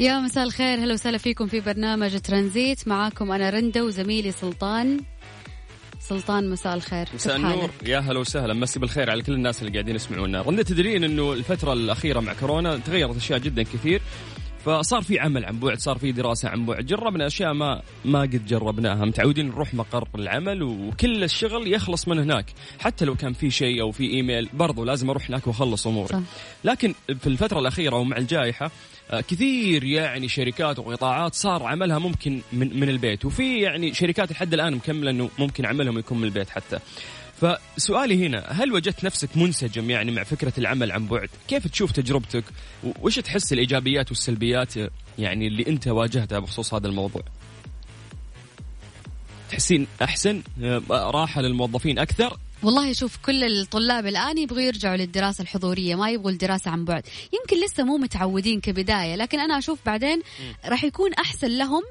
يا مساء الخير. هلا وسهلا فيكم في برنامج ترانزيت. معاكم أنا رندا وزميلي سلطان. سلطان مساء الخير. مساء النور. يا هلا وسهلا. مسي بالخير على كل الناس اللي قاعدين يسمعونا. رندا تدرين إنه الفترة الأخيرة مع كورونا تغيرت أشياء جدا كثير فصار في عمل عن بعد صار في دراسة عن بعد. جربنا أشياء ما ما قد جربناها. متعودين نروح مقر العمل وكل الشغل يخلص من هناك. حتى لو كان في شيء أو في إيميل برضو لازم أروح هناك وأخلص أموري. صح. لكن في الفترة الأخيرة ومع الجائحة آه، كثير يعني شركات وقطاعات صار عملها ممكن من من البيت وفي يعني شركات لحد الآن مكملة إنه ممكن عملهم يكون من البيت حتى فسؤالي هنا هل وجدت نفسك منسجم يعني مع فكرة العمل عن بعد؟ كيف تشوف تجربتك؟ وش تحس الإيجابيات والسلبيات يعني اللي أنت واجهتها بخصوص هذا الموضوع؟ تحسين أحسن آه، راحة للموظفين أكثر والله شوف كل الطلاب الآن يبغوا يرجعوا للدراسة الحضورية ما يبغوا الدراسة عن بعد. يمكن لسه مو متعودين كبداية لكن أنا أشوف بعدين راح يكون أحسن لهم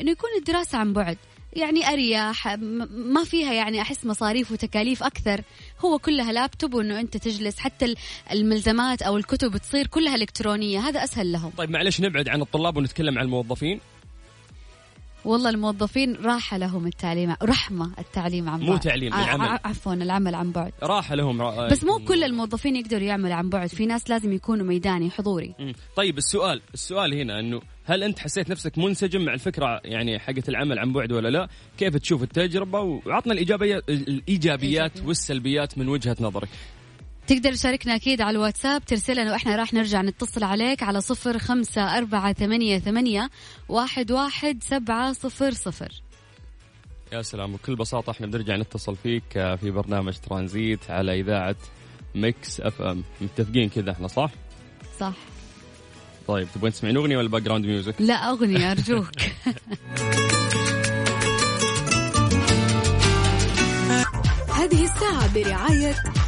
أنه يكون الدراسة عن بعد. يعني اريح ما فيها يعني أحس مصاريف وتكاليف أكثر. هو كلها لابتوب وإنه أنت تجلس حتى الملزمات أو الكتب تصير كلها إلكترونية هذا أسهل لهم. طيب معلش نبعد عن الطلاب ونتكلم عن الموظفين. والله الموظفين راحة لهم التعليم رحمة التعليم عن بعد. مو تعليم العمل عفوا العمل عن بعد. راحة لهم را... بس مو كل الموظفين يقدروا يعملوا عن بعد. في ناس لازم يكونوا ميداني حضوري. طيب السؤال السؤال هنا إنه هل أنت حسيت نفسك منسجم مع الفكرة يعني حقت العمل عن بعد ولا لا؟ كيف تشوف التجربة؟ وعطنا الإيجابيات الايجابيات والسلبيات من وجهة نظرك. تقدر تشاركنا أكيد على الواتساب ترسلنا وإحنا راح نرجع نتصل عليك على صفر خمسة أربعة ثمانية, ثمانية واحد, واحد سبعة صفر صفر يا سلام بكل بساطة إحنا بنرجع نتصل فيك في برنامج ترانزيت على إذاعة Mix FM متفقين كذا إحنا صح؟ صح طيب تبغين تسمعين أغنية ولا background music؟ لا أغنية أرجوك هذه الساعة برعاية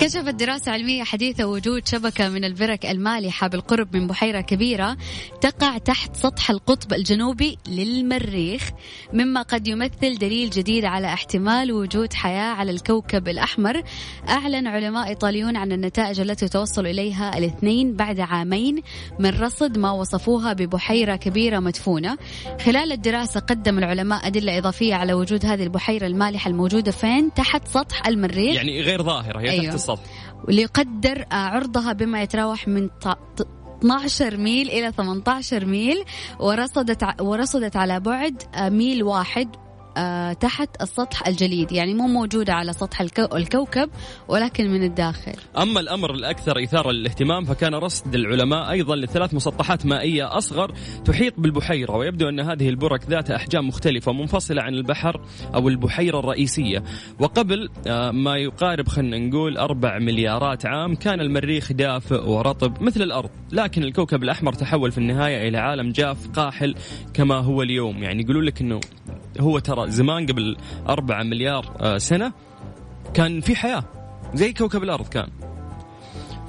كشفت دراسة علمية حديثة وجود شبكة من البرك المالحة بالقرب من بحيرة كبيرة تقع تحت سطح القطب الجنوبي للمريخ مما قد يمثل دليل جديد على احتمال وجود حياة على الكوكب الأحمر. أعلن علماء إيطاليون عن النتائج التي توصلوا إليها الاثنين بعد عامين من رصد ما وصفوها ببحيرة كبيرة مدفونة. خلال الدراسة قدم العلماء أدلة إضافية على وجود هذه البحيرة المالحة الموجودة فين؟ تحت سطح المريخ. يعني غير ظاهرة هي أيوه. تحت السطح واللي يقدر عرضها بما يتراوح من 12 ميل إلى 18 ميل ورصدت ورصدت على بعد ميل واحد آه، تحت السطح الجليد. يعني مو موجودة على سطح الكوكب ولكن من الداخل. أما الأمر الأكثر إثارة للاهتمام فكان رصد العلماء أيضا لثلاث مسطحات مائية أصغر تحيط بالبحيرة ويبدو أن هذه البرك ذات أحجام مختلفة منفصلة عن البحر أو البحيرة الرئيسية. وقبل آه، ما يقارب خلينا نقول أربع مليارات عام كان المريخ دافئ ورطب مثل الأرض. لكن الكوكب الأحمر تحول في النهاية إلى عالم جاف قاحل كما هو اليوم. يعني يقولون لك أنه هو ترى زمان قبل أربعة مليار آه، سنة كان في حياة زي كوكب الأرض كان.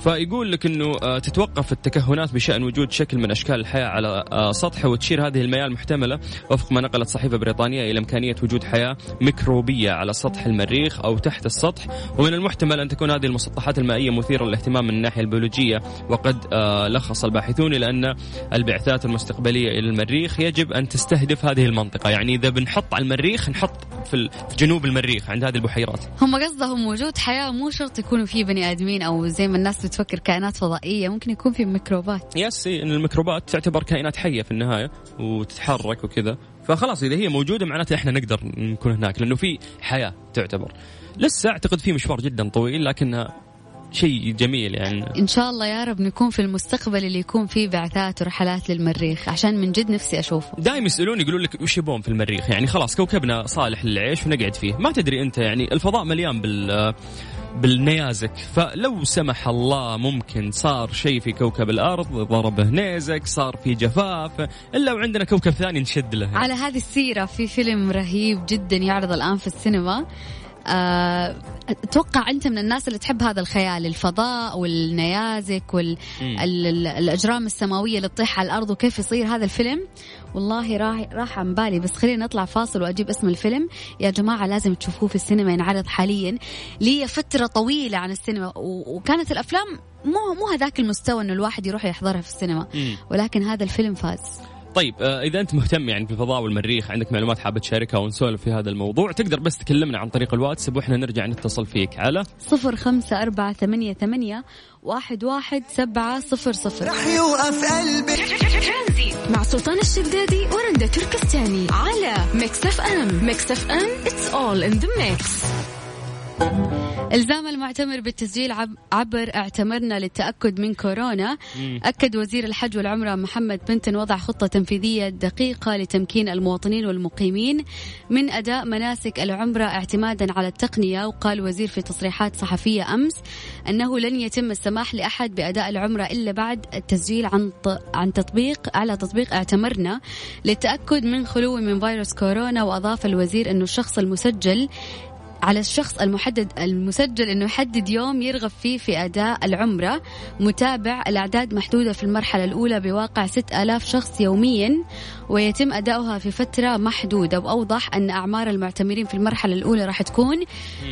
فيقول لك إنه آه، تتوقف التكهنات بشأن وجود شكل من أشكال الحياة على آه، سطحه وتشير هذه المياه المحتملة وفق ما نقلت صحيفة بريطانية إلى إمكانية وجود حياة ميكروبية على سطح المريخ أو تحت السطح. ومن المحتمل أن تكون هذه المسطحات المائية مثيرة للاهتمام من الناحية البيولوجية وقد آه، لخص الباحثون إلى أن البعثات المستقبلية إلى المريخ يجب أن تستهدف هذه المنطقة. يعني إذا بنحط على المريخ نحط في جنوب المريخ عند هذه البحيرات. هم قصدهم وجود حياة مو شرط يكونوا فيه بني آدمين أو زي ما الناس بتفكر كائنات فضائية ممكن يكون في ميكروبات. يس إن الميكروبات تعتبر كائنات حية في النهاية وتتحرك وكذا. فخلاص إذا هي موجودة معناته إحنا نقدر نكون هناك لأنه في حياة تعتبر. لسه أعتقد في مشوار جدا طويل لكنها شيء جميل يعني. إن شاء الله يا رب نكون في المستقبل اللي يكون فيه بعثات ورحلات للمريخ عشان من جد نفسي أشوفه. دائما يسألون يقولون لك وش يبون في المريخ؟ يعني خلاص كوكبنا صالح للعيش ونقعد فيه. ما تدري أنت يعني الفضاء مليان بال بالنيازك. فلو سمح الله ممكن صار شيء في كوكب الأرض ضربه نيزك صار في جفاف إلا وعندنا كوكب ثاني نشد له. على هذه السيرة في فيلم رهيب جدا يعرض الآن في السينما. أتوقع أنت من الناس اللي تحب هذا الخيال الفضاء والنيازك والاجرام السماوية اللي تطيح على الأرض وكيف يصير هذا الفيلم. والله راح راح عن بالي بس خلينا نطلع فاصل وأجيب اسم الفيلم. يا جماعة لازم تشوفوه في السينما ينعرض حاليا. لي فترة طويلة عن السينما وكانت الأفلام مو مو هذاك المستوى إنه الواحد يروح يحضرها في السينما. ولكن هذا الفيلم فاز. طيب آه، إذا أنت مهتم يعني بالفضاء والمريخ عندك معلومات حابه تشاركها ونسولف في هذا الموضوع تقدر بس تكلمنا عن طريق الواتساب وإحنا نرجع نتصل فيك على صفر خمسة أربعة ثمانية, ثمانية واحد, واحد سبعة صفر صفر. رح يوقف قلبي. مع سلطان الشدادي ورندا تركستاني على Mix FM. Mix FM it's all in the mix. الزام المعتمر بالتسجيل عبر اعتمرنا للتأكد من كورونا. أكد وزير الحج والعمرة محمد بنتن وضع خطة تنفيذية دقيقة لتمكين المواطنين والمقيمين من أداء مناسك العمرة اعتمادا على التقنية. وقال الوزير في تصريحات صحفية أمس أنه لن يتم السماح لأحد بأداء العمرة إلا بعد التسجيل عن عن تطبيق على تطبيق اعتمرنا للتأكد من خلو من فيروس كورونا. وأضاف الوزير انه الشخص المسجل على الشخص المحدد المسجل إنه يحدد يوم يرغب فيه في أداء العمرة. متابع الأعداد محدودة في المرحلة الأولى بواقع 6000 شخص يوميا ويتم أداؤها في فترة محدودة. وأوضح أن أعمار المعتمرين في المرحلة الأولى راح تكون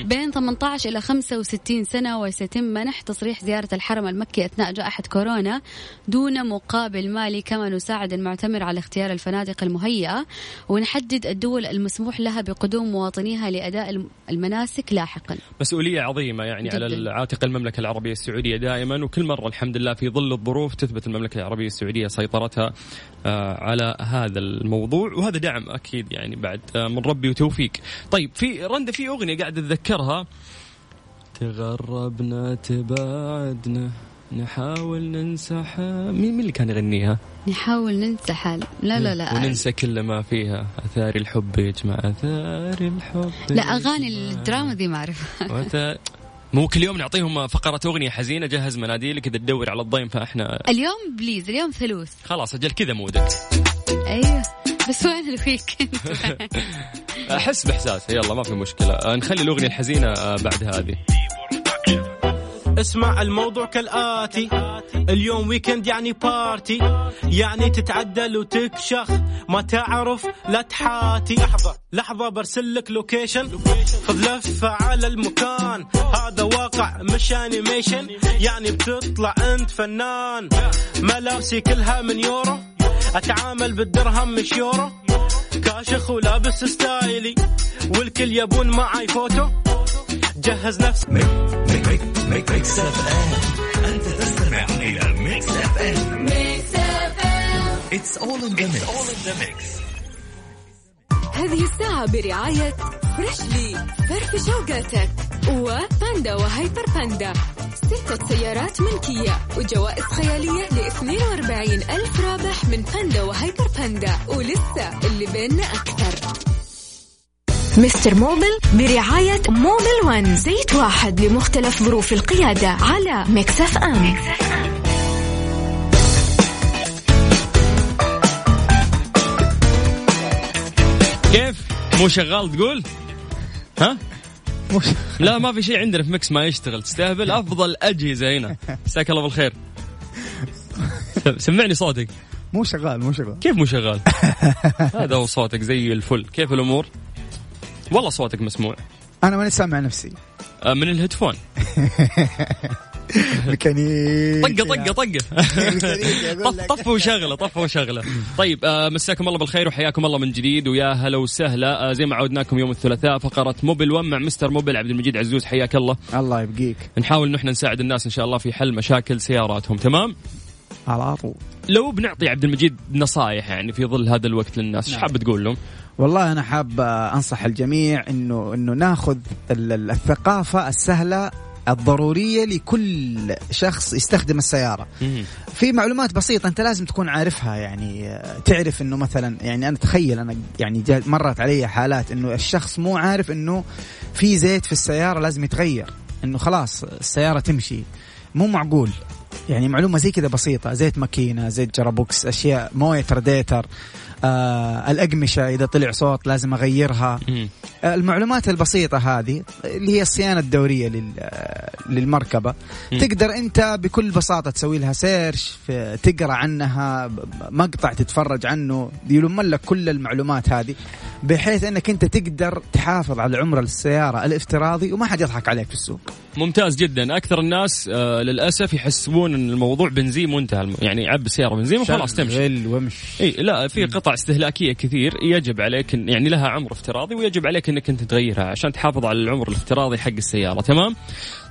بين 18 إلى 65 سنة. وسيتم منح تصريح زيارة الحرم المكي أثناء جائحة كورونا دون مقابل مالي كما نساعد المعتمر على اختيار الفنادق المهيئة. ونحدد الدول المسموح لها بقدوم مواطنيها لأداء المناسك لاحقا. مسؤولية عظيمة يعني جداً. على عاتق المملكة العربية السعودية دائما وكل مرة الحمد لله في ظل الظروف تثبت المملكة العربية السعودية سيطرتها آه، على هذا الموضوع وهذا دعم أكيد يعني بعد آه، من ربي وتوفيق. طيب في رندة في أغنية قاعد أتذكرها. تغربنا تباعدنا. نحاول ننسى مين مين اللي كان يغنيها؟ نحاول ننسى حال. لا لا لا. وننسى كل ما فيها. آثار الحب يجمع آثار الحب لا أغاني الدراما دي ما أعرفها. وت... مو كل يوم نعطيهم فقرة أغنية حزينة جهز مناديلك إذا تدور على الضيم فإحنا اليوم please اليوم ثلوث. خلاص أجل كذا mood ك. أيوه. بس وين ال weekend أحس بإحساسه يلا ما في مشكلة. نخلي الأغنية الحزينة بعد هذه. اسمع الموضوع كالآتي. اليوم weekend يعني party يعني تتعدل وتكشخ ما تعرف لا تحاتي. لحظة لحظة برسل لك location خذ لفة على المكان. هذا واقع مش animation يعني بتطلع أنت فنان. ملابسي كلها من يورو. أتعامل بالدرهم مش يورو. كاشخ ولابس style ي. والكل يبون معاي فوتو. جهز نفسك. Mix FM انت تستمع إلى Mix FM Mix FM it's all in the mix هذه الساعة برعاية Freshly فرفش أوقاتك. وباندا وهيبر باندا ستة سيارات ملكية. وجوائز خيالية ل 42 ألف رابح من باندا وهيبر باندا ولسه اللي بيننا أكثر. Mister Mobil برعاية Mobil One زيت واحد لمختلف ظروف القيادة على Mix FM, كيف؟ مو شغال تقول؟ ها؟ مش لا ما في شيء عندنا في Mix ما يشتغل. تستهبل أفضل أجهزة هنا. مساك الله بالخير. سمعني صوتك. مو شغال مو شغال. كيف مو شغال؟ هذا هو صوتك زي الفل. كيف الأمور؟ والله صوتك مسموع. أنا ماني سامع نفسي. آه، من ال headphone. ميكانيك طقة طقة طقة. طف طف وشغله طف وشغله طيب آه، مساكم الله بالخير وحياكم الله من جديد ويا هلا وسهلا. آه، زي ما عودناكم يوم الثلاثاء فقرة Mobil 1 مع Mister Mobil عبد المجيد عزوز حياك الله. الله يبقيك. نحاول نحن نساعد الناس إن شاء الله في حل مشاكل سياراتهم تمام؟ على طول. لو بنعطي عبد المجيد نصائح يعني في ظل هذا الوقت للناس إيش نعم. حاب تقول لهم؟ والله أنا حاب أنصح الجميع إنه إنه ناخذ ال- ال- الثقافة السهلة الضرورية لكل شخص يستخدم السيارة. مم. في معلومات بسيطة أنت لازم تكون عارفها يعني تعرف إنه مثلا يعني أنا تخيل أنا يعني مرت علي حالات إنه الشخص مو عارف إنه في زيت في السيارة لازم يتغير إنه خلاص السيارة تمشي. مو معقول. يعني معلومة زي كذا بسيطة زيت ماكينة زيت gearbox أشياء موية راديتر آه الأقمشة إذا طلع صوت لازم أغيرها. مم. المعلومات البسيطة هذه اللي هي الصيانة الدورية لل- للمركبة. مم. تقدر أنت بكل بساطة تسوي لها search تقرأ عنها مقطع تتفرج عنه يلم لك كل المعلومات هذه بحيث أنك أنت تقدر تحافظ على عمر السيارة الافتراضي وما حد يضحك عليك في السوق. ممتاز جدا. أكثر الناس آه للأسف يحسبون إن الموضوع بنزين وانتهى الم- يعني عب سيارة بنزين وخلاص تمشي. شغل وامش إي لا في قطع استهلاكية كثير يجب عليك يعني لها عمر افتراضي ويجب عليك إنك أنت تغيرها عشان تحافظ على العمر الافتراضي حق السيارة تمام؟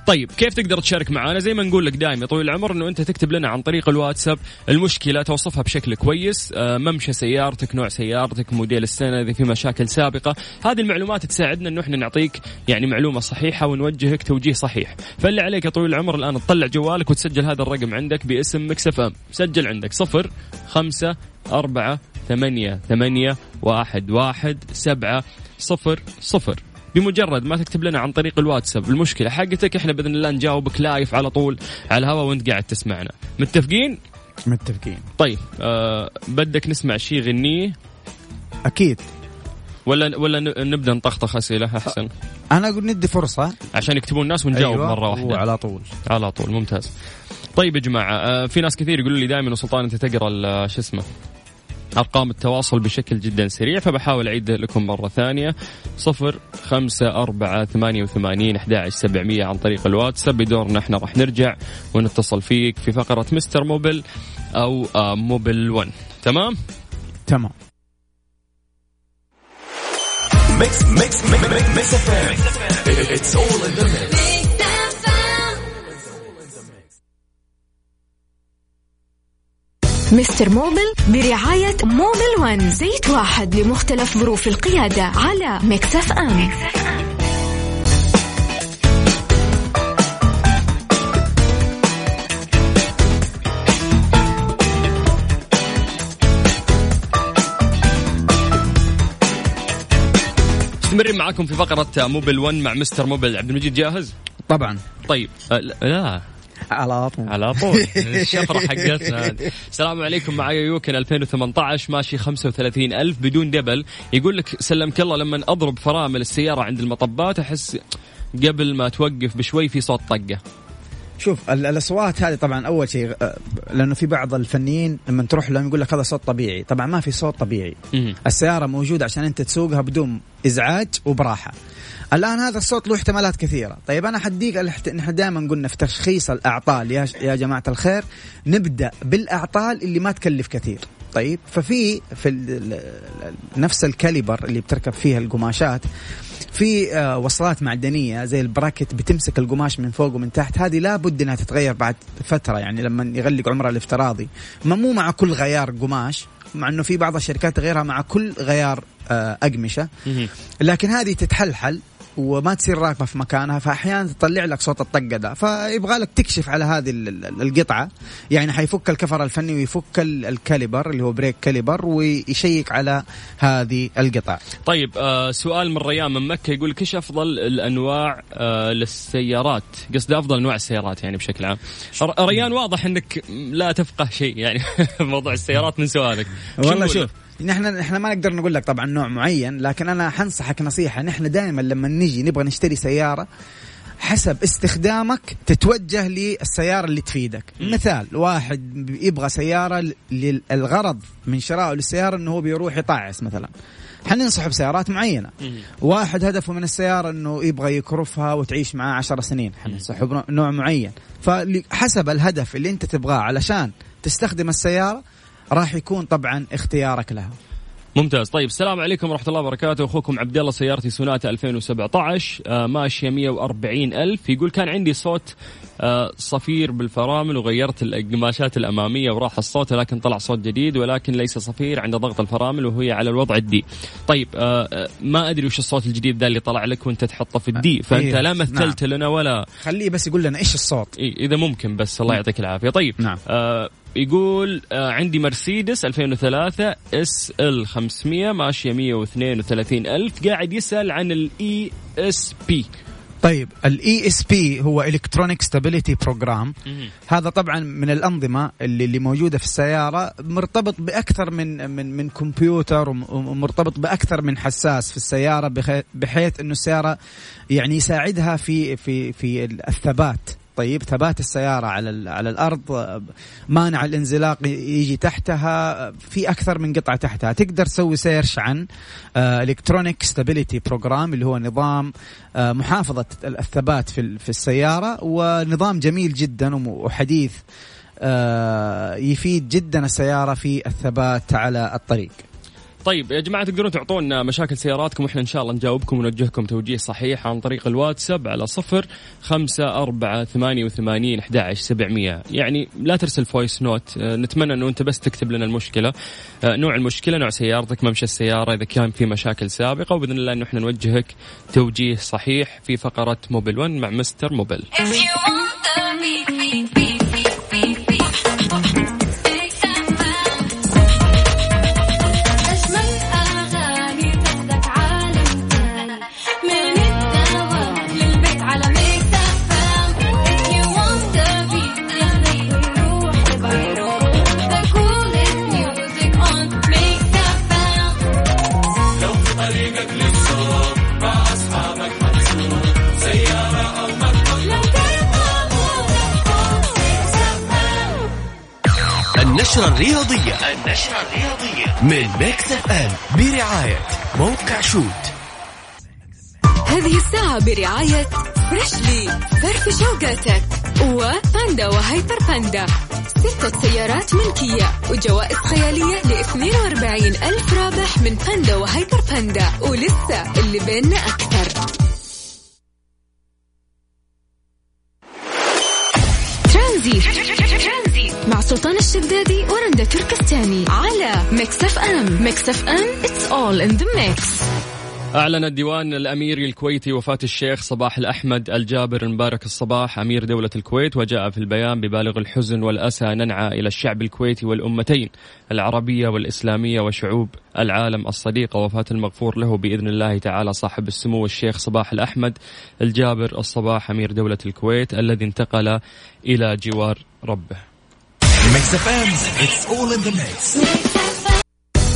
طيب كيف تقدر تشارك معنا زي ما نقول لك دائما طويل العمر إنه أنت تكتب لنا عن طريق الواتساب المشكلة توصفها بشكل كويس آه، ممشى سيارتك نوع سيارتك موديل السنة إذا في مشاكل سابقة. هذه المعلومات تساعدنا إنه إحنا نعطيك يعني معلومة صحيحة ونوجهك توجيه صحيح. فاللي عليك يا طويل العمر الآن تطلع جوالك وتسجل هذا الرقم عندك باسم Mix FM. سجل عندك صفر خمسة أربعة ثمانية ثمانية واحد واحد سبعة صفر صفر. بمجرد ما تكتب لنا عن طريق الواتساب المشكلة حقتك إحنا بإذن الله نجاوبك live على طول على الهواء وأنت قاعد تسمعنا. متفقين؟ متفقين. طيب آه بدك نسمع شيء غنيه أكيد. ولا ولا نبدأ نطخطخ أسئلة أحسن؟ أنا أقول ندي فرصة. عشان يكتبون الناس ونجاوب أيوة، مرة واحدة. وعلى طول. على طول ممتاز. طيب يا جماعة آه، في ناس كثير يقولوا لي دائما وسلطان أنت تقرأ ال- شو اسمه؟ أرقام التواصل بشكل جدا سريع فبحاول أعيد لكم مرة ثانية صفر خمسة أربعة ثمانية وثمانين أحد سبعمية عن طريق الواتساب بدورنا إحنا راح نرجع ونتصل فيك في فقرة مستر موبل أو آه، Mobil 1 تمام؟ تمام Mix, mix, mix, mix, mix FM. It's all in the mix. Mister Mobil برعاية Mobil One زيت واحد لمختلف ظروف القيادة على Mix FM. مستمرين معاكم في فقرة موبل 1 مع مستر موبل. عبد المجيد جاهز؟ طبعا. طيب. لا- لا. على طول. على طول. الشفرة حقتنا. السلام عليكم. معايا يوكن 2018 ماشي 35 ألف بدون دبل. يقول لك سلمك الله لما أضرب فرامل السيارة عند المطبات أحس قبل ما توقف بشوي في صوت طقة. شوف ال- الأصوات هذه طبعا أول شيء آه، لأنه في بعض الفنيين لما تروح لهم يقول لك هذا صوت طبيعي. طبعا ما في صوت طبيعي. مم. السيارة موجودة عشان أنت تسوقها بدون إزعاج وبراحة. الآن هذا الصوت له احتمالات كثيرة. طيب أنا حديك نحن دائما قلنا في تشخيص الأعطال يا يا جماعة الخير نبدأ بالأعطال اللي ما تكلف كثير. طيب ففي في نفس ال caliper اللي بتركب فيها القماشات في آه، وصلات معدنية زي ال bracket بتمسك القماش من فوق ومن تحت. هذه لابد إنها تتغير بعد فترة يعني لما يغلق عمرها الافتراضي. ما مو مع كل غيار قماش مع إنه في بعض الشركات تغيرها مع كل غيار آه، أقمشة. لكن هذه تتحلحل وما تصير راكبة في مكانها فأحيانا تطلع لك صوت الطقة ده فيبغى لك تكشف على هذه ال- ال- القطعة يعني حيفك الكفر الفني ويفك ال- ال caliper اللي هو brake caliper ويشيك على هذه القطع طيب آه سؤال من ريان من مكة يقول لك إيش أفضل الأنواع آه للسيارات؟ قصدي أفضل انواع السيارات يعني بشكل عام. ريان واضح إنك لا تفقه شيء يعني موضوع السيارات من سؤالك. والله شوف؟ نحن إحنا ما نقدر نقول لك طبعا نوع معين لكن أنا حنصحك نصيحة. نحن دائما لما نجي نبغى نشتري سيارة حسب استخدامك تتوجه للسيارة اللي تفيدك. مثال واحد يبغى سيارة للغرض من شرائه للسيارة إنه هو بيروح يطعس مثلا. حننصح بسيارات معينة. واحد هدفه من السيارة إنه يبغى يكرفها وتعيش معاه عشر سنين. حننصحه بنوع معين. فحسب الهدف اللي أنت تبغاه علشان تستخدم السيارة راح يكون طبعا اختيارك لها. ممتاز. طيب السلام عليكم ورحمة الله وبركاته. أخوكم عبد الله سيارتي سوناتا 2017 آه ماشية 140 ألف. يقول كان عندي صوت آه صفير بالفرامل وغيرت القماشات الأمامية وراح الصوت لكن طلع صوت جديد ولكن ليس صفير عند ضغط الفرامل وهي على الوضع ال D. طيب آه ما أدري وش الصوت الجديد ذا اللي طلع لك وأنت تحطه في ال D. فأنت إيه، لا مثلت لنا ولا. خليه بس يقول لنا إيش الصوت. إيه، إذا ممكن بس. الله يعطيك العافية. طيب نعم. آه يقول آه عندي مرسيدس 2003 SL 500 ماشية 132 ألف قاعد يسأل عن ال ESP. طيب ال ESP هو electronic stability program هذا طبعا من الأنظمة اللي اللي موجودة في السيارة مرتبط بأكثر من من من كمبيوتر وم- ومرتبط بأكثر من حساس في السيارة بحيث إنه السيارة يعني يساعدها في في في الثبات. طيب ثبات السيارة على على الأرض آه، مانع الانزلاق يجي تحتها في أكثر من قطعة تحتها. تقدر تسوي search عن electronic stability program اللي هو نظام آه، محافظة الثبات في في السيارة ونظام جميل جدا وحديث آه، يفيد جدا السيارة في الثبات على الطريق. طيب يا جماعة تقدرون تعطونا مشاكل سياراتكم وإحنا إن شاء الله نجاوبكم ونوجهكم توجيه صحيح عن طريق الواتساب على صفر خمسة أربعة ثمانية وثمانين أحد سبعمية. يعني لا ترسل voice note آه، نتمنى أنه أنت بس تكتب لنا المشكلة. آه، نوع المشكلة نوع سيارتك ممشى السيارة إذا كان في مشاكل سابقة وبإذن الله أنه إحنا نوجهك توجيه صحيح في فقرة Mobil 1 مع Mister Mobil النشرة الرياضية. النشرة الرياضية. من Mix FM برعاية موقع شوت. هذه الساعة برعاية فريشلي فرف شوقاتك وباندا وهيبر باندا. ستة سيارات ملكية وجوائز خيالية ل 42 ألف رابح من باندا وهيبر باندا. ولسه اللي بيننا أكثر. ترانزيت مع سلطان على Mix FM Mix FM it's all in the mix. أعلن الديوان الأميري الكويتي وفاة الشيخ صباح الأحمد الجابر مبارك الصباح أمير دولة الكويت وجاء في البيان ببالغ الحزن والأسى ننعى إلى الشعب الكويتي والأمتين العربية والإسلامية وشعوب العالم الصديقة وفاة المغفور له بإذن الله تعالى صاحب السمو الشيخ صباح الأحمد الجابر الصباح أمير دولة الكويت الذي انتقل إلى جوار ربه.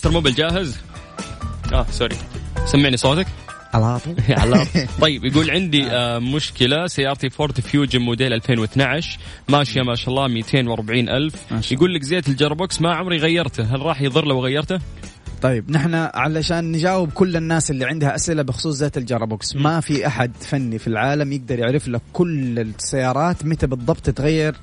Mister Mobil جاهز؟ آه sorry سمعني صوتك؟ على طول. على طيب يقول عندي آه مشكلة. سيارتي Ford Fusion موديل 2012 ماشية ما شاء الله 240 ألف. يقول لك زيت ال gearbox ما عمري غيرته. هل راح يضر لو غيرته؟ طيب نحن علشان نجاوب كل الناس اللي عندها أسئلة بخصوص زيت ال gearbox ما في أحد فني في العالم يقدر يعرف لك كل السيارات متى بالضبط تتغير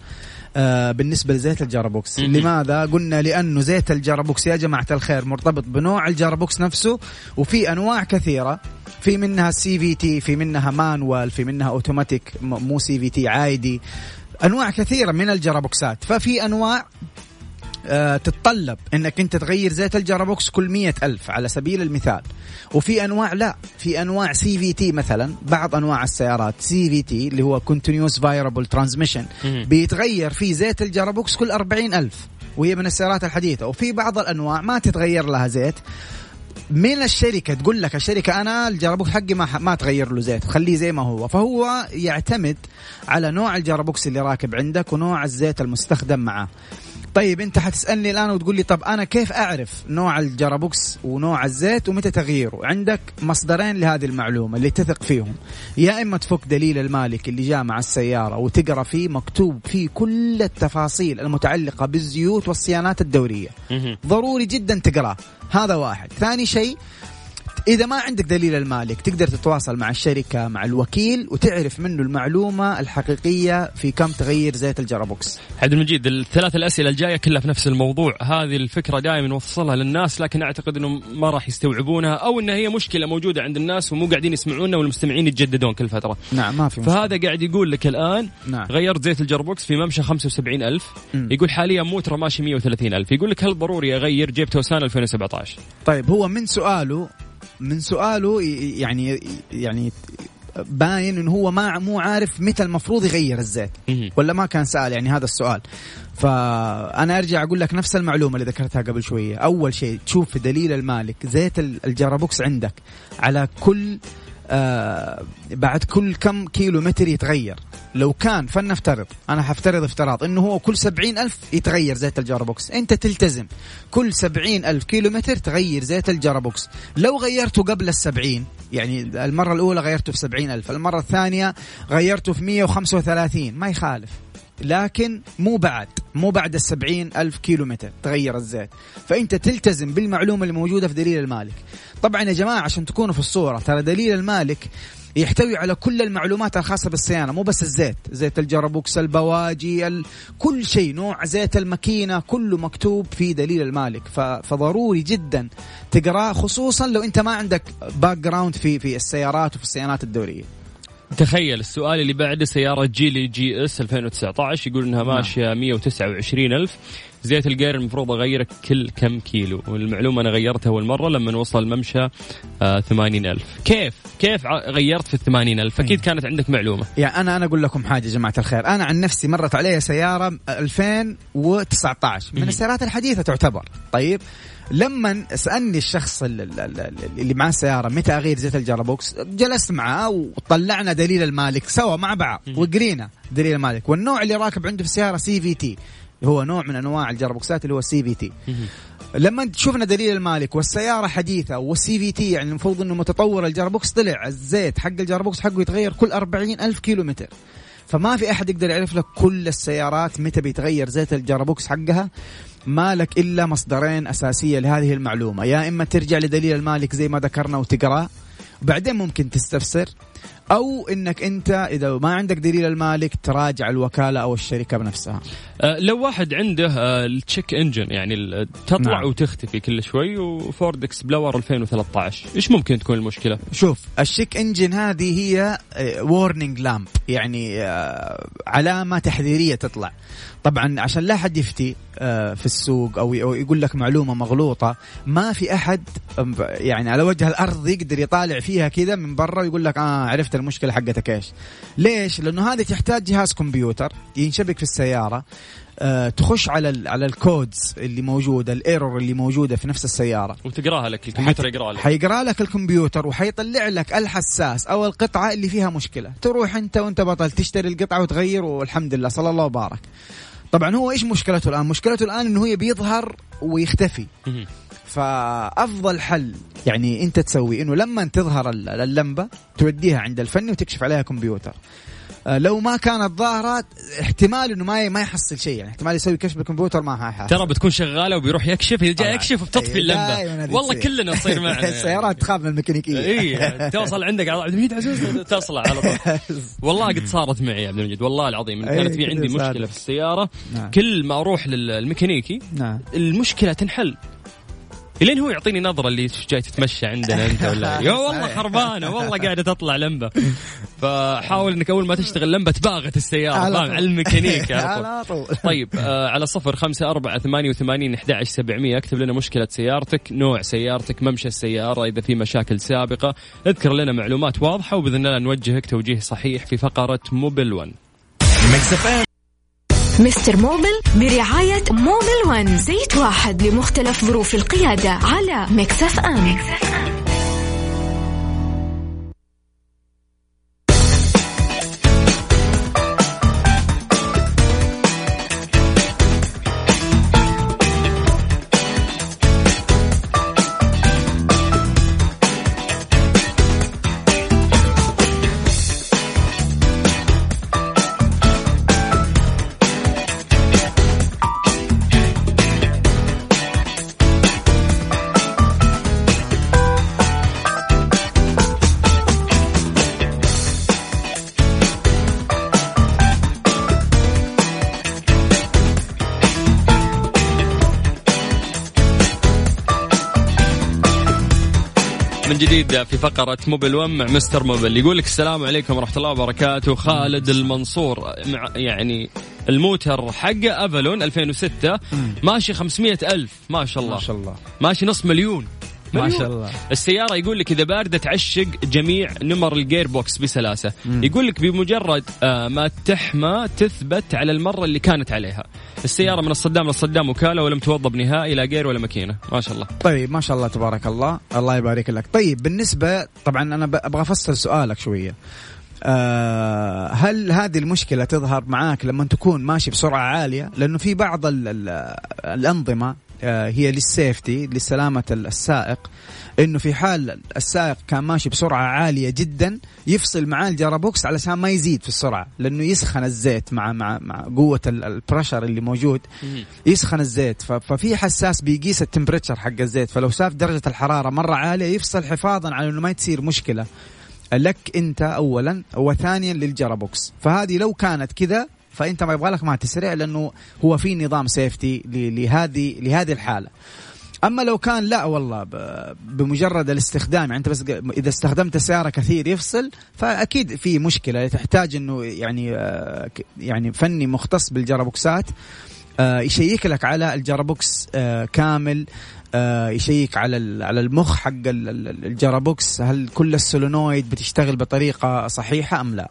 بالنسبة لزيت ال gearbox. لماذا قلنا لأنه زيت ال gearbox يا جماعة الخير مرتبط بنوع ال gearbox نفسه وفي أنواع كثيرة. في منها CVT في منها manual في منها اوتوماتيك مو CVT عادي. أنواع كثيرة من ال gearbox ات. ففي أنواع آه تتطلب إنك أنت تغير زيت ال gearbox كل مية ألف على سبيل المثال. وفي أنواع لا في أنواع CVT مثلا بعض أنواع السيارات CVT اللي هو continuous variable transmission مهم. بيتغير في زيت ال gearbox كل أربعين ألف وهي من السيارات الحديثة. وفي بعض الأنواع ما تتغير لها زيت. من الشركة تقول لك الشركة أنا ال gearbox حقي ما ما تغير له زيت خليه زي ما هو. فهو يعتمد على نوع ال gearbox اللي راكب عندك ونوع الزيت المستخدم معاه طيب انت حتسألني الآن وتقول لي طب أنا كيف أعرف نوع ال gearbox ونوع الزيت ومتى تغييره؟ عندك مصدرين لهذه المعلومة اللي تثق فيهم. يا إما تفك دليل المالك اللي جاء مع السيارة وتقرأ فيه مكتوب فيه كل التفاصيل المتعلقة بالزيوت والصيانات الدورية. ضروري جدا تقرأه. هذا واحد. ثاني شيء إذا ما عندك دليل المالك تقدر تتواصل مع الشركة مع الوكيل وتعرف منه المعلومة الحقيقية في كم تغير زيت ال gearbox عبد المجيد الثلاث الأسئلة الجاية كلها في نفس الموضوع هذه الفكرة دائما نوصلها للناس لكن أعتقد انهم ما راح يستوعبونها أو إن هي مشكلة موجودة عند الناس ومو قاعدين يسمعونا والمستمعين يتجددون كل فترة نعم ما في مشكلة. فهذا قاعد يقول لك الآن نعم. غيرت زيت ال gearbox في ممشى 75000. يقول حاليا موتر ماشي 130000 يقول لك هل ضروري أغير جيب توسان 2017 طيب هو من سؤاله من سؤاله يعني يعني باين إنه هو ما مو عارف متى المفروض يغير الزيت. ولا ما كان سأل يعني هذا السؤال. فأنا أرجع أقول لك نفس المعلومة اللي ذكرتها قبل شوية. أول شيء تشوف في دليل المالك. زيت ال- ال gearbox عندك على كل آه بعد كل كم كيلو متر يتغير. لو كان فلنفترض أنا حفترض افتراض إنه هو كل سبعين ألف يتغير زيت ال gearbox أنت تلتزم. كل سبعين ألف كيلو متر تغير زيت ال gearbox لو غيرته قبل السبعين يعني المرة الأولى غيرته في سبعين ألف المرة الثانية غيرته في مية وخمسة وثلاثين ما يخالف. لكن مو بعد مو بعد السبعين ألف كيلو متر تغير الزيت. فأنت تلتزم بالمعلومة اللي موجودة في دليل المالك. طبعا يا جماعة عشان تكونوا في الصورة ترى دليل المالك يحتوي على كل المعلومات الخاصة بالصيانة مو بس الزيت. زيت ال gearbox البواجي ال... كل شيء نوع زيت الماكينة كله مكتوب في دليل المالك. ف... فضروري جدا تقراه خصوصا لو أنت ما عندك background في في السيارات وفي الصيانات الدورية تخيل السؤال اللي بعده سيارة جيلي جي إس 2019 يقول إنها ماشية 129 ألف. زيت ال gear المفروض أغيره كل كم كيلو. والمعلومة أنا غيرتها أول مرة لما وصل الممشى آه 80 ألف. كيف؟ كيف غيرت في ال 80 ألف؟ أكيد كانت عندك معلومة. يعني أنا أنا أقول لكم حاجة يا جماعة الخير. أنا عن نفسي مرت علي سيارة 2019 من. السيارات الحديثة تعتبر. طيب لما سألني الشخص ال- ال- ال- اللي معاه السياره متى أغير زيت ال gearbox جلست معاه وطلعنا دليل المالك سوا مع بعض وقرينا دليل المالك. والنوع اللي راكب عنده في السيارة CVT هو نوع من أنواع ال gearbox ات اللي هو ال CVT لما شفنا دليل المالك والسيارة حديثة وال CVT يعني المفروض إنه متطور ال gearbox طلع الزيت حق ال gearbox حقه يتغير كل 40 ألف كيلو متر. فما في أحد يقدر يعرف لك كل السيارات متى بيتغير زيت ال gearbox حقها. ما لك إلا مصدرين أساسية لهذه المعلومة. يا إما ترجع لدليل المالك زي ما ذكرنا وتقراه وبعدين ممكن تستفسر. أو إنك أنت إذا ما عندك دليل المالك تراجع الوكالة أو الشركة بنفسها آه لو واحد عنده آه ال check engine يعني تطلع نعم. وتختفي كل شوي وفورد إكسبلورر 2013 إيش ممكن تكون المشكلة؟ شوف ال check engine هذه هي warning lamp يعني آه، علامة تحذيرية تطلع طبعا عشان لا حد يفتي آه، في السوق أو أو يقول لك معلومة مغلوطة ما في أحد يعني على وجه الأرض يقدر يطالع فيها كذا من برا ويقول لك آه عرفت المشكلة حقتك إيش؟ ليش؟ لأنه هذه تحتاج جهاز كمبيوتر ينشبك في السيارة آه، تخش على ال على ال codes اللي موجودة ال error اللي موجودة في نفس السيارة. وتقرأها لك الكمبيوتر يقرأها لك. حيقرا لك الكمبيوتر وحيطلع لك الحساس أو القطعة اللي فيها مشكلة. تروح أنت وأنت بطل تشتري القطعة وتغير والحمد لله صلى الله وبارك. طبعا هو إيش مشكلته الآن؟ مشكلته الآن إنه هو بيظهر ويختفي. فأفضل حل يعني أنت تسوي إنه لما تظهر ال- اللمبة توديها عند الفني وتكشف عليها كمبيوتر. آه، لو ما كانت ظاهرة احتمال إنه ما ما يحصل شيء يعني احتمال يسوي كشف بالكمبيوتر ما حيحصل ترى بتكون شغالة وبيروح يكشف اذا جاء. يكشف وبتطفي دايماً اللمبه والله. كلنا تصير معنا السيارات تخاف من الميكانيكية. اي توصل عندك عبد المجيد عزوز تصلع على طول. والله قد صارت معي يا عبد المجيد والله العظيم. كانت في عندي. مشكلة في السيارة نعم. كل ما أروح للميكانيكي نعم. المشكلة تنحل. إلين هو يعطيني نظرة اللي "إيش جاي تتمشى عندنا أنت ولا يا والله خربانة والله قاعدة تطلع لمبة. فحاول إنك أول ما تشتغل لمبة تباغت السيارة على طول. على الميكانيك على طول. طيب آه على صفر خمسة أربعة ثمانية وثمانين أحد عشر سبعمية اكتب لنا مشكلة سيارتك نوع سيارتك ممشى السيارة إذا في مشاكل سابقة اذكر لنا معلومات واضحة وبإذن الله نوجهك توجيه صحيح في فقرة موبل 1 ميكس اف ام مستر موبل برعاية موبل ون زيت واحد لمختلف ظروف القيادة على ميكس اف ام. من جديد في فقرة موبل 1 مع مستر موبل يقول لك السلام عليكم ورحمة الله وبركاته. خالد المنصور مع يعني الموتر حقه افالون 2006 ماشي 500 ألف. ما شاء الله. ما شاء الله. ماشي نص مليون. ما. شاء الله. السيارة يقول لك إذا باردة تعشق جميع نمر ال gearbox بسلاسة. يقول لك بمجرد آه، ما تحمى تثبت على النمرة اللي كانت عليها. السيارة من الصدام للصدام وكالة ولم توضب نهائي لا gear ولا ماكينة. ما شاء الله. طيب ما شاء الله تبارك الله. الله يبارك لك. طيب بالنسبة طبعا أنا ب- أبغى أفصل سؤالك شوية. آه هل هذه المشكلة تظهر معاك لما تكون ماشي بسرعة عالية؟ لأنه في بعض ال ال الأنظمة هي لل safety لسلامة ال- السائق إنه في حال السائق كان ماشي بسرعة عالية جدا يفصل معاه ال gearbox علشان ما يزيد في السرعة لأنه يسخن الزيت مع مع مع قوة ال- ال pressure اللي موجود. يسخن الزيت ففي حساس بيقيس ال temperature حق الزيت فلو شاف درجة الحرارة مرة عالية يفصل حفاظا على إنه ما تصير مشكلة. لك أنت اولا وثانيا لل gearbox. فهذه لو كانت كذا فانت ما يبغى لك ما تسرع لأنه هو في نظام safety لهذه لهذه الحالة أما لو كان لا والله بمجرد الاستخدام يعني أنت بس إذا استخدمت السياره كثير يفصل فأكيد في مشكلة تحتاج إنه يعني آه، يعني فني مختص بال gearbox ات آه، يشيك لك على ال gearbox آه، كامل يشيك على على المخ حق ال- ال- ال gearbox هل كل ال solenoid بتشتغل بطريقة صحيحة أم لا؟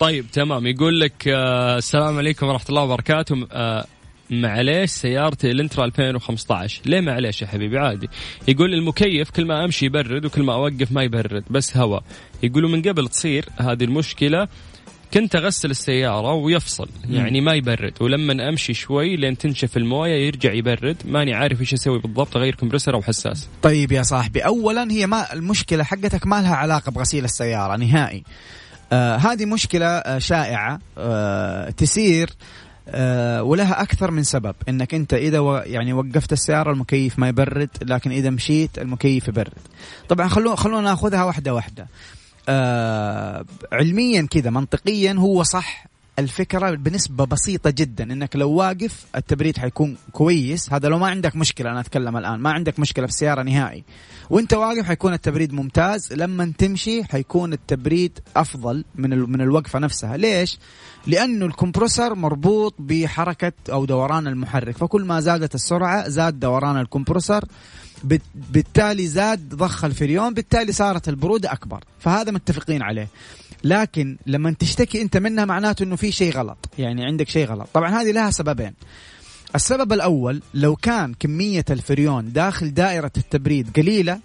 طيب تمام. يقول لك آه السلام عليكم ورحمة الله وبركاته. آه معليش سيارتي إلنترا 2015 ليه معليش يا حبيبي؟ عادي. يقول المكيف كل ما أمشي يبرد وكل ما أوقف ما يبرد بس هواء يقولوا من قبل تصير هذه المشكلة كنت أغسل السيارة ويفصل يعني ما يبرد. ولما أمشي شوي لين تنشف الموية يرجع يبرد. ماني عارف إيش أسوي بالضبط أغير كمبرسر أو حساس. طيب يا صاحبي اولا هي ما المشكلة حقتك ما لها علاقة بغسيل السيارة نهائي. آه هذه مشكلة آه شائعة آه تسير آه ولها أكثر من سبب. إنك أنت إذا و يعني وقفت السيارة المكيف ما يبرد لكن إذا مشيت المكيف يبرد. طبعا خلونا خلونا ناخذها واحدة واحدة. آه علميا كذا منطقيا هو صح الفكرة بنسبة بسيطة جدا إنك لو واقف التبريد حيكون كويس. هذا لو ما عندك مشكلة أنا أتكلم الآن ما عندك مشكلة في السيارة نهائي. وأنت واقف حيكون التبريد ممتاز. لما تمشي حيكون التبريد أفضل من من الوقفة نفسها. ليش؟ لأنه الكمبرسر مربوط بحركة أو دوران المحرك. فكل ما زادت السرعة زاد دوران الكمبرسر بت- بالتالي زاد ضخ الفريون بالتالي صارت البرودة أكبر. فهذا متفقين عليه. لكن لما تشتكي أنت منها معناته أنه في شيء غلط. يعني عندك شيء غلط. طبعا هذه لها سببين. السبب الأول لو كان كمية الفريون داخل دائرة التبريد قليلة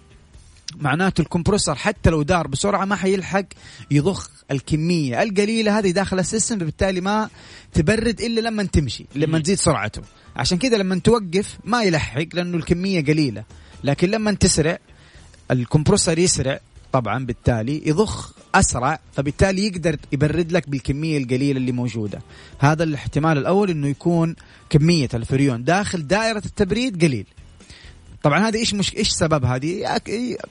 معناته الكمبروسر حتى لو دار بسرعة ما حيلحق يضخ الكمية. القليلة هذه داخل ال system بالتالي ما تبرد إلا لما تمشي لما تزيد سرعته. عشان كذا لما توقف ما يلحق لأنه الكمية قليلة. لكن لما تسرع الكمبرسور يسرع طبعا بالتالي يضخ أسرع فبالتالي يقدر يبرد لك بالكمية القليلة اللي موجودة. هذا الاحتمال الأول إنه يكون كمية الفريون. داخل دائرة التبريد قليل. طبعا هذا إيش مش إيش سبب هذه؟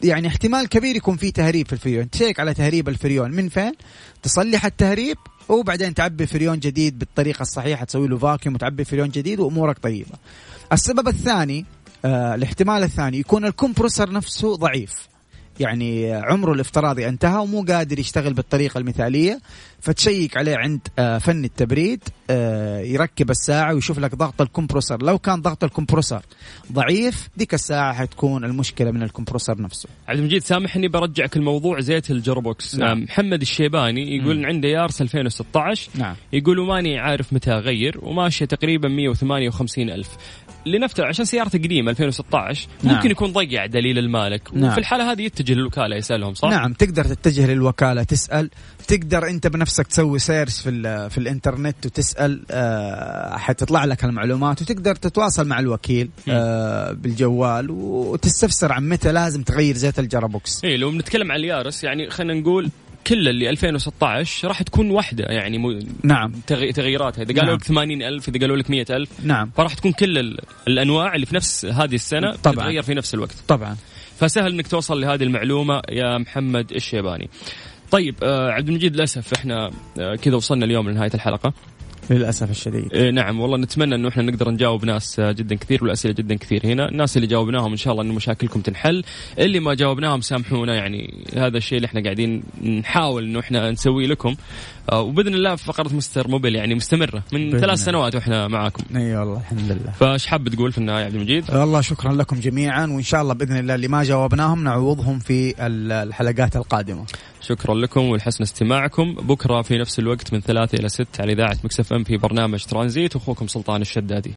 يعني احتمال كبير يكون في تهريب في الفريون. تشيك على تهريب الفريون. من فين؟ تصلح التهريب وبعدين تعبي فريون جديد بالطريقة الصحيحة تسوي له vacuum وتعبي فريون جديد وأمورك طيبة. السبب الثاني آه الاحتمال الثاني يكون الكمبروسر نفسه ضعيف. يعني عمره الافتراضي انتهى ومو قادر يشتغل بالطريقة المثالية فتشيك عليه عند آه، فن التبريد آه، يركب الساعة ويشوف لك ضغط الكمبروسر لو كان ضغط الكمبروسر ضعيف ديك الساعة حتكون المشكلة من الكمبروسر نفسه عبد المجيد سامحني برجعك الموضوع زيت الجيربوكس نعم. نعم. محمد الشيباني يقول ان عنده يارس 2016 نعم يقول وماني عارف متى أغير وماشيه تقريبا 158 ألف لنفترض عشان سيارته قديمة 2016 ممكن نعم. يكون ضيع دليل المالك نعم. وفي الحالة هذه يتجه للوكالة يسألهم صح؟ نعم تقدر تتجه للوكالة تسأل. تقدر أنت بنفسك تسوي search في في الإنترنت وتسأل آه، حتطلع لك المعلومات وتقدر تتواصل مع الوكيل آه، بالجوال وتستفسر عن متى لازم تغير زيت الجيربوكس. اي لو بنتكلم عن اليارس يعني خلينا نقول كل اللي 2016 راح تكون واحدة يعني مو نعم. تغي- تغييراتها. إذا قالوا نعم. لك 80 ألف إذا قالوا لك 100 ألف نعم. فراح تكون كل ال- الأنواع اللي في نفس هذه السنة طبعاً. تتغير في نفس الوقت. طبعا. فسهل إنك توصل لهذه المعلومة يا محمد الشيباني. طيب آه عبد المجيد للأسف إحنا آه كذا وصلنا اليوم لنهاية الحلقة. للأسف الشديد. إيه نعم والله نتمنى إنه إحنا نقدر نجاوب ناس آه، جدا كثير والأسئلة جدا كثير هنا. الناس اللي جاوبناهم إن شاء الله إنه مشاكلكم تنحل. اللي ما جاوبناهم سامحونا يعني هذا الشيء اللي إحنا قاعدين نحاول إنه إحنا نسويه لكم. آه، وبإذن الله فقرة مستر موبيل يعني مستمرة من ثلاث. سنوات وإحنا معاكم. إي والله الحمد لله. فايش حاب تقول في النهاية عبد المجيد؟ والله شكرا لكم جميعا وإن شاء الله بإذن الله اللي ما جاوبناهم نعوضهم في ال- الحلقات القادمة. شكرا لكم ولحسن استماعكم. بكرة في نفس الوقت من ثلاثة إلى ست على إذاعة مكسف إم. في برنامج ترانزيت أخوكم سلطان الشدادي.